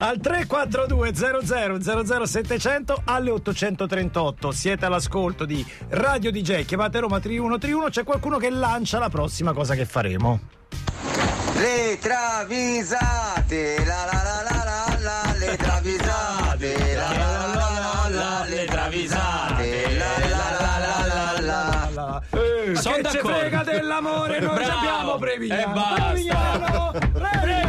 Al 342 00 00 alle 838 siete all'ascolto di Radio DJ chiamate Roma 3131 c'è qualcuno che lancia la prossima cosa che faremo Le travisate la la la la la la le travisate la la la la la la le travisate la la la la la la eh, Son che ci d'accordo. frega dell'amore noi abbiamo Prevignano E basta. Prevignano Prevignano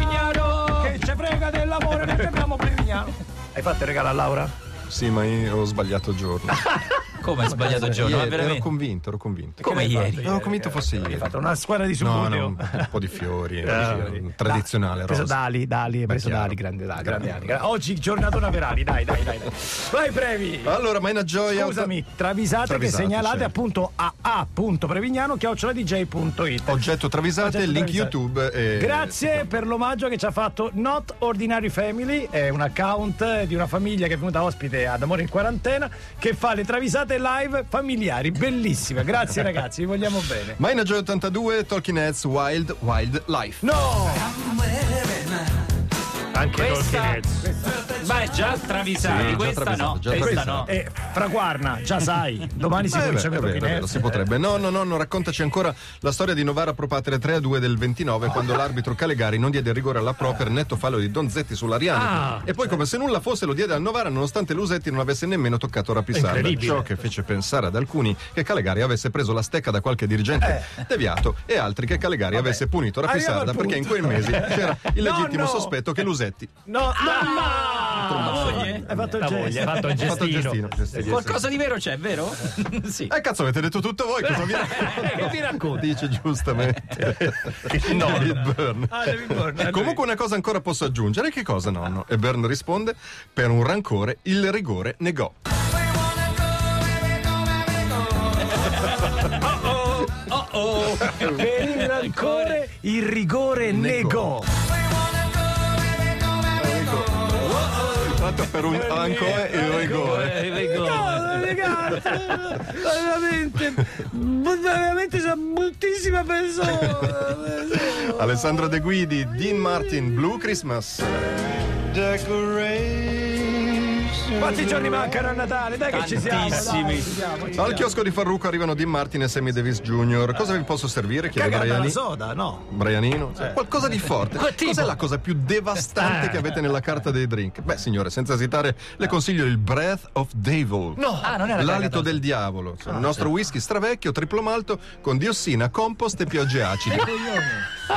dell'amore noi abbiamo Prevignano hai fatto il regalo a Laura? Sì, ma io ho sbagliato giorno. Come hai sbagliato il giorno? Ma Ieri, ero veramente? convinto, ero convinto. Come Che l'hai ieri? Ero convinto fosse Hai ieri. fatto una squadra di No, suburbio no, un po' di fiori, Eh, tradizionale Hai preso. Dali, Dali, hai preso. Dali, grande Dali, grande Dali. Oggi giornatona per Ali, dai, dai, dai. dai. Vai Previ. Allora, Maina Gioia. Scusami, travisate, che Travisate, segnalate certo. appunto a a.prevignano chioccioladj.it. Oggetto travisate, Oggetto link travisate. YouTube. E... Grazie per l'omaggio che ci ha fatto Not Ordinary Family, è un account di una famiglia che è venuta ospite ad Amore in quarantena che fa le travisate live familiari, bellissime. Grazie ragazzi, vi vogliamo bene. Maina Gioia 82, Talking Heads, Wild, Wild Life. No! Anche Questa- Ma è già travisata, Sì, già questa travisata, no, già questa no. E Fraguarna, già sai, domani si Eh, comincia con è vero, si potrebbe. No, no, no, no, raccontaci ancora la storia di Novara Pro Patria 3 a 2 del 29 quando l'arbitro Calegari non diede il rigore alla Pro per netto fallo di Donzetti sull'Ariani Ah. e poi come se nulla fosse lo diede al Novara nonostante Lusetti non avesse nemmeno toccato Rapisarda. Ciò che fece pensare ad alcuni che Calegari avesse preso la stecca da qualche dirigente deviato e altri che Calegari avesse punito Rapisarda perché in quei mesi c'era il No, legittimo no. sospetto che Lusetti No, no! Moglie? Hai fatto il La gesto. moglie, Hai fatto il ha fatto il gestino. gestino. gestino. Qualcosa di vero c'è, vero? sì. Eh cazzo avete detto tutto voi cosa vi Che mi racconti? Dice giustamente David Byrne. Ah, David Byrne, E eh, comunque una cosa ancora posso aggiungere. Che cosa, nonno? E Byrne risponde: Per un rancore il rigore negò. Oh oh! Per il rancore il rigore negò. Tanto per un ancora il rigore. Eh, vengo- No, ragazzi, veramente, veramente sono moltissime persone. Alessandro De Guidi, Dean Martin, Blue Christmas. Quanti giorni mancano a Natale? Dai che ci siamo. dai, ci siamo, ci Al siamo. chiosco di Farruco arrivano Dean Martin e Sammy Davis Jr. Cosa vi posso servire? Chiede Briani. soda, no? Brianino? Qualcosa di forte. Cos'è la cosa più devastante che avete nella carta dei drink? Beh, signore, senza esitare, le consiglio il Breath of Devil. No. Ah, non era L'alito del diavolo. Sono il nostro whisky stravecchio, triplo malto, con diossina, compost e piogge acide.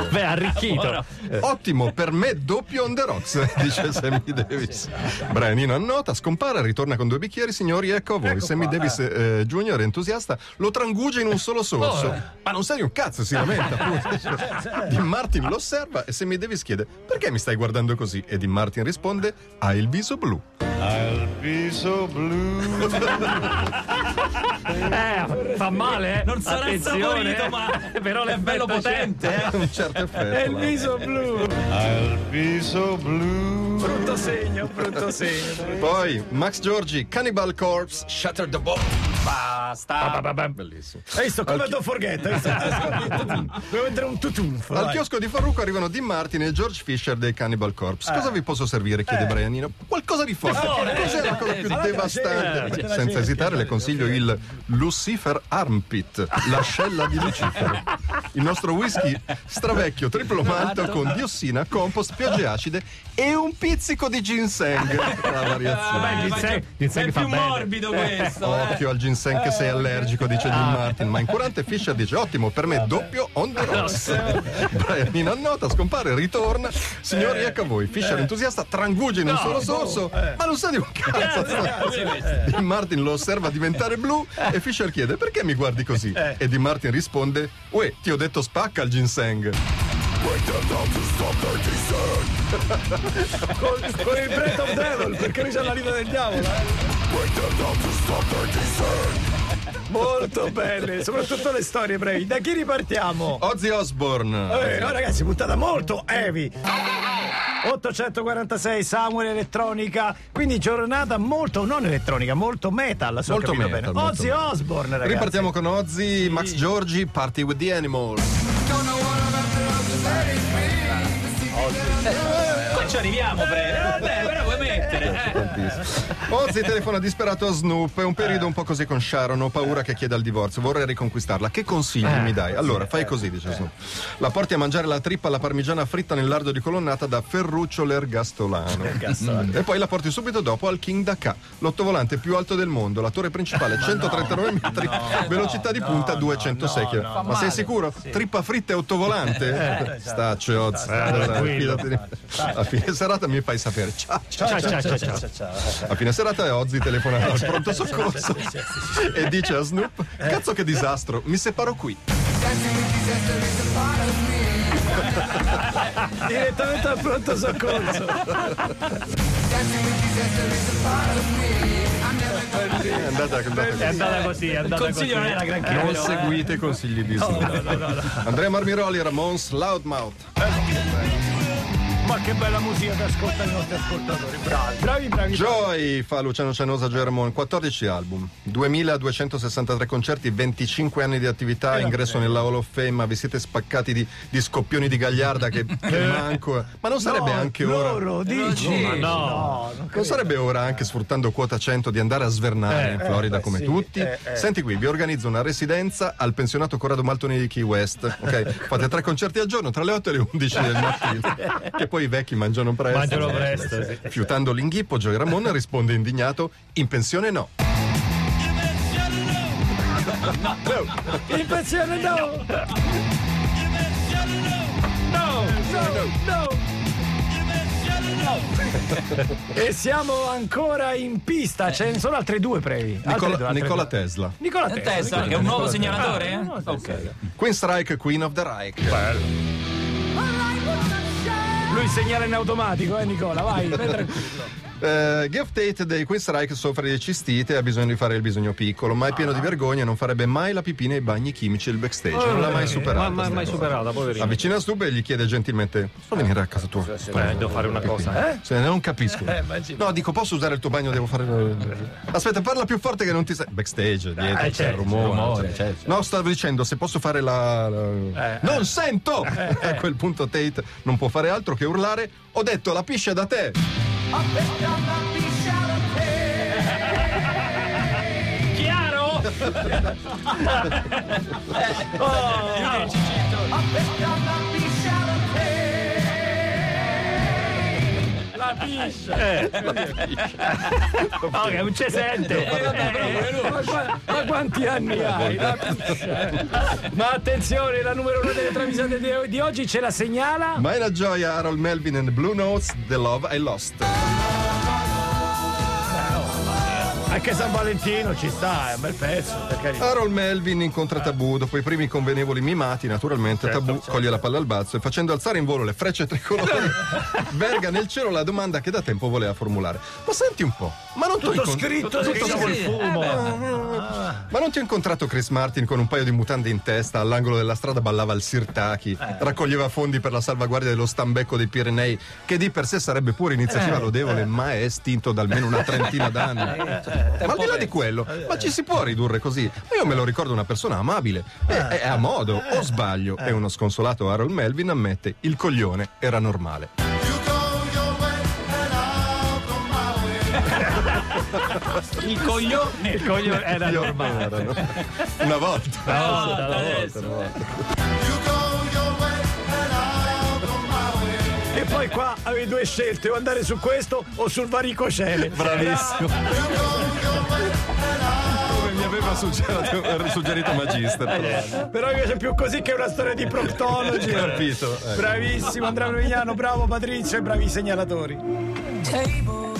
Beh, arricchito. Ottimo, per me doppio on the rocks, dice Sammy Davis. Brianino annota, scompare, ritorna con due bicchieri, signori, ecco a voi. Sammy Davis eh, Junior, entusiasta, lo trangugia in un solo sorso. Ma non sai un cazzo, si lamenta. Dean Martin lo osserva e Sammy Davis chiede, perché mi stai guardando così? E Dean Martin risponde, hai il viso blu. Eh, fa male, eh? Non sarà Attenzione, insaporito, eh. ma però è bello potente, eh. Un certo effetto. È il là. Viso blu. Brutto segno, brutto segno. Poi Max Giorgi, Cannibal Corpse, Shatter the Bomb. Basta. Bellissimo. Hai visto come don't forget? Hai visto? Devo mettere un tutunf. Al vai. chiosco di Farruco arrivano Dean Martin e George Fisher dei Cannibal Corpse. Cosa vi posso servire? chiede Brianino. Qualcosa di forte. Cos'è la cosa più devastante? eh, Senza eh, esitare, eh, le consiglio il Lucifer Armpit, l'ascella di Lucifero. Il nostro whisky stravecchio triplo malto con diossina, compost, piogge acide e un pizzico di ginseng. La variazione. il ginseng- È ginseng fa più bene. morbido questo. eh. Occhio al ginseng che sei allergico, dice Dean Martin. Ma incurante Fisher dice: Ottimo, per me doppio on the rocks. Brian annota, scompare, ritorna. Signori, ecco a voi. Fisher entusiasta, trangugia in un solo sorso, ma non sa di un cazzo. Dean Martin lo osserva diventare blu e Fisher chiede: Perché mi guardi così? E Dean Martin risponde: Uè, ti ho detto spacca il ginseng. con, con il Breath of Devil, perché lui c'ha la lita del diavolo. eh. Molto belle, soprattutto le storie brevi. Da chi ripartiamo? Ozzy Osbourne. Eh, no, ragazzi, puntata molto heavy. 846 Samuel Elettronica, quindi giornata molto non elettronica, molto metal, se ho Molto capito metal, bene. molto Ozzy metal. Osbourne, ragazzi. Ripartiamo con Ozzy, Max Giorgi, Party with the Animals. Qua ci arriviamo, pre. mettere. Tantissimo. Ozzy telefona disperato a Snoop. È un periodo un po' così con Sharon. Ho paura che chieda il divorzio. Vorrei riconquistarla. Che consigli mi dai? Allora, fai così, dice Snoop. La porti a mangiare la trippa alla parmigiana fritta nel lardo di colonnata da Ferruccio l'Ergastolano. Mm. E poi la porti subito dopo al King Dakar, l'ottovolante più alto del mondo. La torre principale 139 metri, velocità di punta 206 km. Ma sei sicuro? Trippa fritta e ottovolante? Staccio, Ozzy. tranquillo. Fidati di- A fine serata mi fai sapere. Ciao. Ciao, ciao, ciao, ciao. A fine serata Ozzy telefona al pronto soccorso e dice a Snoop: Cazzo che disastro, mi separo qui. Direttamente al pronto soccorso. È andata, è andata È così. andata così, è andata consiglio non così. era granché. Non eh. seguite i consigli di Snoop. Andrea Marmiroli era Mons Loudmouth. Ma che bella musica che ascoltano i nostri ascoltatori. Bravi, bravi, bravi. Joy fa Luciano Cianosa Germon, 14 album, 2263 concerti, 25 anni di attività, ingresso nella Hall of Fame, vi siete spaccati di, di scoppioni di gagliarda che, che manco. Ma non sarebbe No, anche ora. loro, dici? Ma no. no non Non sarebbe ora, anche sfruttando quota 100, di andare a svernare in Florida eh, come sì, tutti? eh, eh. Senti qui, vi organizzo una residenza al pensionato Corrado Maltoni di Key West. Ok? Fate tre concerti al giorno tra le 8 e le 11 del mattino. che poi i vecchi mangiano presto. Mangiano presto, sì. Fiutando l'inghippo, Joey Ramon risponde indignato: In pensione no. In pensione no! No, no, no! E siamo ancora in pista, ce ne sono altre due previ. Altre Nicola, due, altre Nicola due. Tesla. Nicola Tesla. Tesla, che è un nuovo segnalatore? eh? Ok. Queen Strike, Queen of the Reich. Lui segnala in automatico, eh Nicola, vai, vai tranquillo. Eh, Geoff Tate dei Queen Strike soffre di cistite e ha bisogno di fare il bisogno piccolo, ma è pieno di vergogna e non farebbe mai la pipì nei bagni chimici del backstage. non l'ha mai superata. Ma, ma, mai superata, poverino. Avvicina Snoop e gli chiede gentilmente: Posso venire a casa tua? Eh, devo fare una cosa. Eh? Se non capisco. immagino. no, dico, posso usare il tuo bagno? Devo fare. Aspetta, parla più forte che non ti sai. Backstage, dietro, c'è il rumore. rumore, cioè. certo. No, stavo dicendo, se posso fare la. la- non sento! A quel punto Tate non può fare altro che urlare: Ho detto la piscia da te! Chiaro? La piscia. Oh, che non ci sente. Ma, qua- ma quanti anni hai? Ma attenzione, la numero uno delle travisate di, di oggi ce la segnala. Ma è la gioia Harold Melvin and Blue Notes, The Love I Lost. Anche San Valentino ci sta, è un bel pezzo. Harold Melvin incontra Tabù, dopo i primi convenevoli mimati, naturalmente Tabù coglie la palla al balzo e facendo alzare in volo le frecce tricolori, verga nel cielo la domanda che da tempo voleva formulare. Ma senti un po', ma non, tu Tutto incont- scritto, tutto scritto scritto. col fumo. ma non ti ho incontrato Chris Martin con un paio di mutande in testa, all'angolo della strada ballava il Sirtaki, raccoglieva fondi per la salvaguardia dello stambecco dei Pirenei, che di per sé sarebbe pure iniziativa lodevole, ma è estinto da almeno una trentina d'anni. Ma al di là di quello, ma ci si può ridurre così? Ma io me lo ricordo una persona amabile, è, è a modo, o sbaglio? E uno sconsolato Harold Melvin ammette, il coglione era normale. Il coglione. Il coglione era normale. Una volta. Una volta, una volta, una volta. E poi qua avevi due scelte, o andare su questo o sul varicocele. Bravissimo. Come mi aveva suggerito, suggerito Magister. però. Però mi piace più così che una storia di proctologi. Capito? Eh. Bravissimo Andrea Vignano, bravo Patrizio e bravi segnalatori. table